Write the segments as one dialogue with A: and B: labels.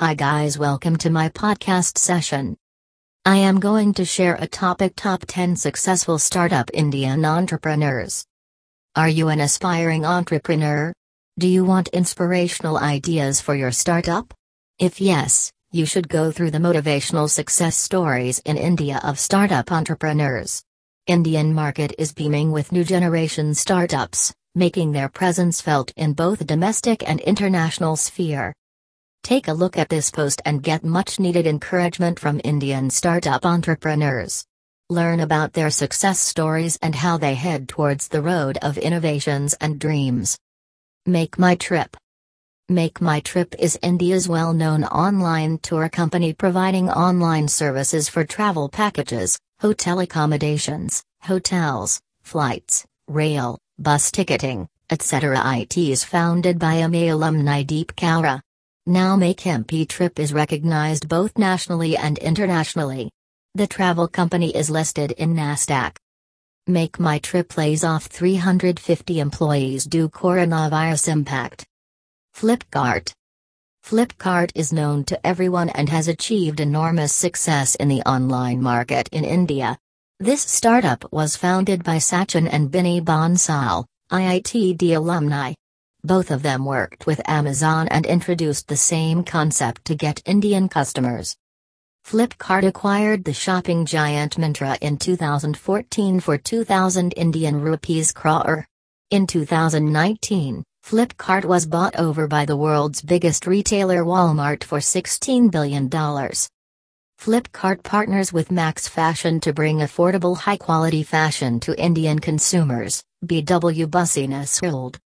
A: Hi, guys, welcome to my podcast session. I am going to share a topic Top 10 Successful Startup Indian Entrepreneurs. Are you an aspiring entrepreneur? Do you want inspirational ideas for your startup? If yes, you should go through the motivational success stories in India of startup entrepreneurs. Indian market is beaming with new generation startups, making their presence felt in both domestic and international sphere. Take a look at this post and get much needed encouragement from Indian startup entrepreneurs. Learn about their success stories and how they head towards the road of innovations and dreams. Make My Trip Make My Trip is India's well known online tour company providing online services for travel packages, hotel accommodations, hotels, flights, rail, bus ticketing, etc. It is founded by MA alumni Deep Kalra. Now Make My Trip is recognized both nationally and internationally. The travel company is listed in NASDAQ. Make My Trip lays off 350 employees due coronavirus impact. Flipkart. Flipkart is known to everyone and has achieved enormous success in the online market in India. This startup was founded by Sachin and Binny Bansal, IITD alumni. Both of them worked with Amazon and introduced the same concept to get Indian customers. Flipkart acquired the shopping giant Myntra in 2014 for 2000 Indian rupees crore. In 2019, Flipkart was bought over by the world's biggest retailer Walmart for $16 billion. Flipkart partners with Max Fashion to bring affordable high quality fashion to Indian consumers, BW Businessworld.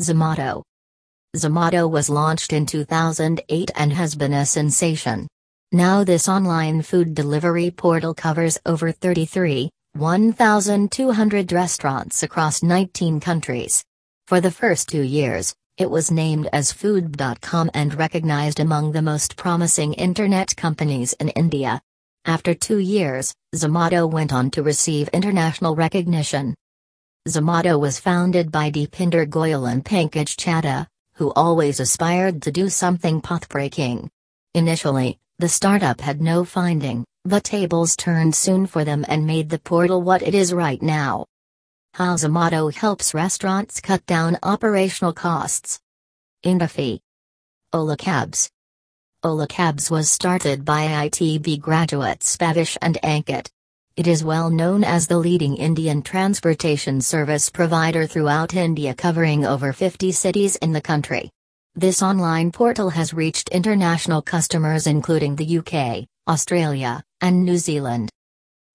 A: Zomato. Zomato was launched in 2008 and has been a sensation. Now this online food delivery portal covers over 33, 1,200 restaurants across 19 countries. For the first two years, it was named as Food.com and recognized among the most promising internet companies in India. After two years, Zomato went on to receive international recognition. Zomato was founded by Deepinder Goyal and Pankaj Chadha, who always aspired to do something pathbreaking. Initially, the startup had no finding, but tables turned soon for them and made the portal what it is right now. How Zomato helps restaurants cut down operational costs. Indify. Ola Cabs. Ola Cabs was started by ITB graduates Bhavish and Ankit. It is well known as the leading Indian transportation service provider throughout India covering over 50 cities in the country. This online portal has reached international customers including the UK, Australia, and New Zealand.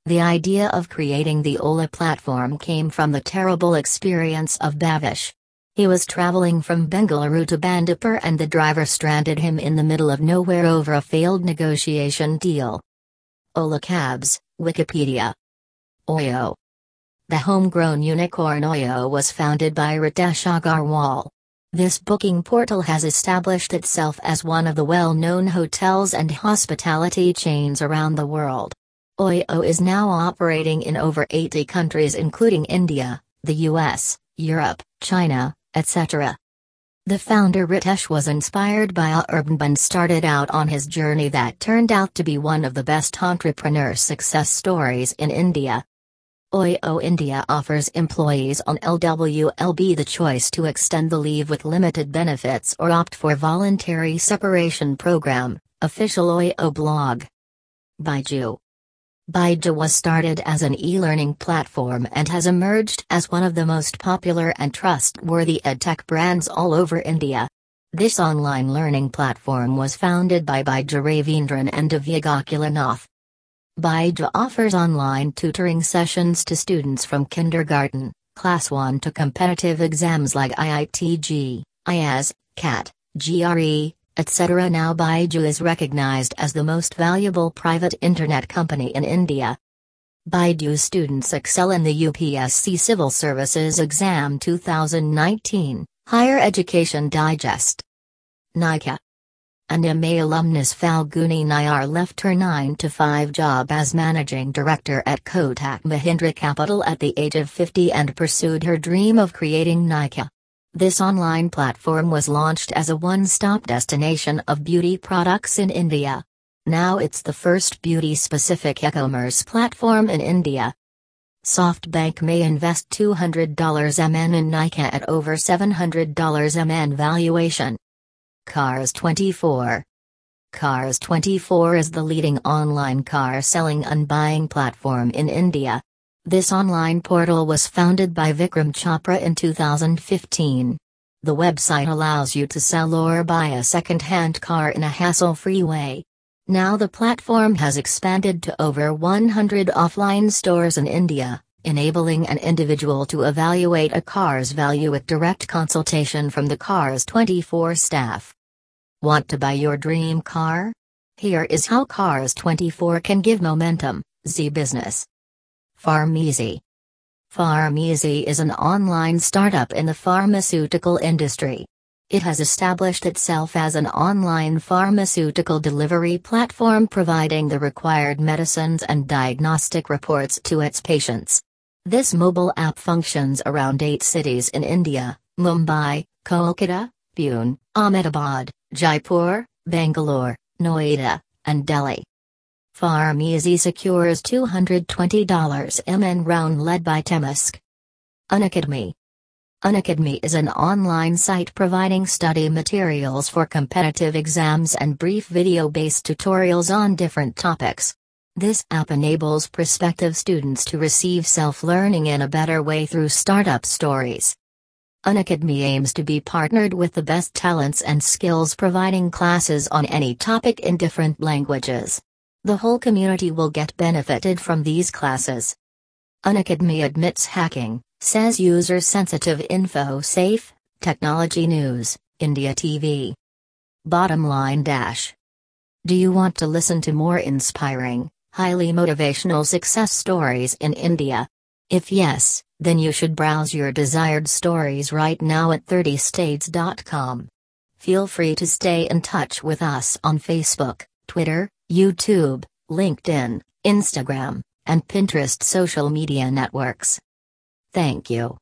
A: The idea of creating the Ola platform came from the terrible experience of Bhavish. He was traveling from Bengaluru to Bandipur and the driver stranded him in the middle of nowhere over a failed negotiation deal. Ola Cabs, Wikipedia. Oyo. The homegrown unicorn Oyo was founded by Ritesh Agarwal. This booking portal has established itself as one of the well known hotels and hospitality chains around the world. Oyo is now operating in over 80 countries, including India, the US, Europe, China, etc. The founder Ritesh was inspired by Urban and started out on his journey that turned out to be one of the best entrepreneur success stories in India. Oyo India offers employees on LWLB the choice to extend the leave with limited benefits or opt for voluntary separation program, official Oyo blog. Byju Byju was started as an e-learning platform and has emerged as one of the most popular and trustworthy edtech brands all over India. This online learning platform was founded by Byju Ravindran and Divya Gokulanath. Byju offers online tutoring sessions to students from kindergarten, class 1 to competitive exams like IIT-JEE, IAS, CAT, GRE, etc. Now Byju is recognized as the most valuable private internet company in India. Byju students excel in the UPSC Civil Services Exam 2019, Higher Education Digest. Nykaa. An MA alumnus Falguni Nayar left her 9 to 5 job as managing director at Kotak Mahindra Capital at the age of 50 and pursued her dream of creating Nykaa. This online platform was launched as a one stop destination of beauty products in India. Now it's the first beauty specific e commerce platform in India. SoftBank may invest $200 MN in Nykaa at over $700 MN valuation. Cars 24 Cars 24 is the leading online car selling and buying platform in India. This online portal was founded by Vikram Chopra in 2015. The website allows you to sell or buy a second-hand car in a hassle-free way. Now the platform has expanded to over 100 offline stores in India, enabling an individual to evaluate a car's value with direct consultation from the Cars 24 staff. Want to buy your dream car? Here is how Cars 24 can give momentum, Zee Business. Pharmeasy. Pharmeasy is an online startup in the pharmaceutical industry. It has established itself as an online pharmaceutical delivery platform providing the required medicines and diagnostic reports to its patients. This mobile app functions around eight cities in India Mumbai, Kolkata, Pune, Ahmedabad, Jaipur, Bangalore, Noida, and Delhi. Pharmeasy secures $220 MN round led by Temasek. Unacademy. Unacademy is an online site providing study materials for competitive exams and brief video based tutorials on different topics. This app enables prospective students to receive self learning in a better way through startup stories. Unacademy aims to be partnered with the best talents and skills providing classes on any topic in different languages. The whole community will get benefited from these classes. Unacademy admits hacking, says user sensitive info safe, Technology News, India TV. Bottom line dash. Do you want to listen to more inspiring, highly motivational success stories in India? If yes, then you should browse your desired stories right now at 30stades.com. Feel free to stay in touch with us on Facebook, Twitter, YouTube, LinkedIn, Instagram, and Pinterest social media networks. Thank you.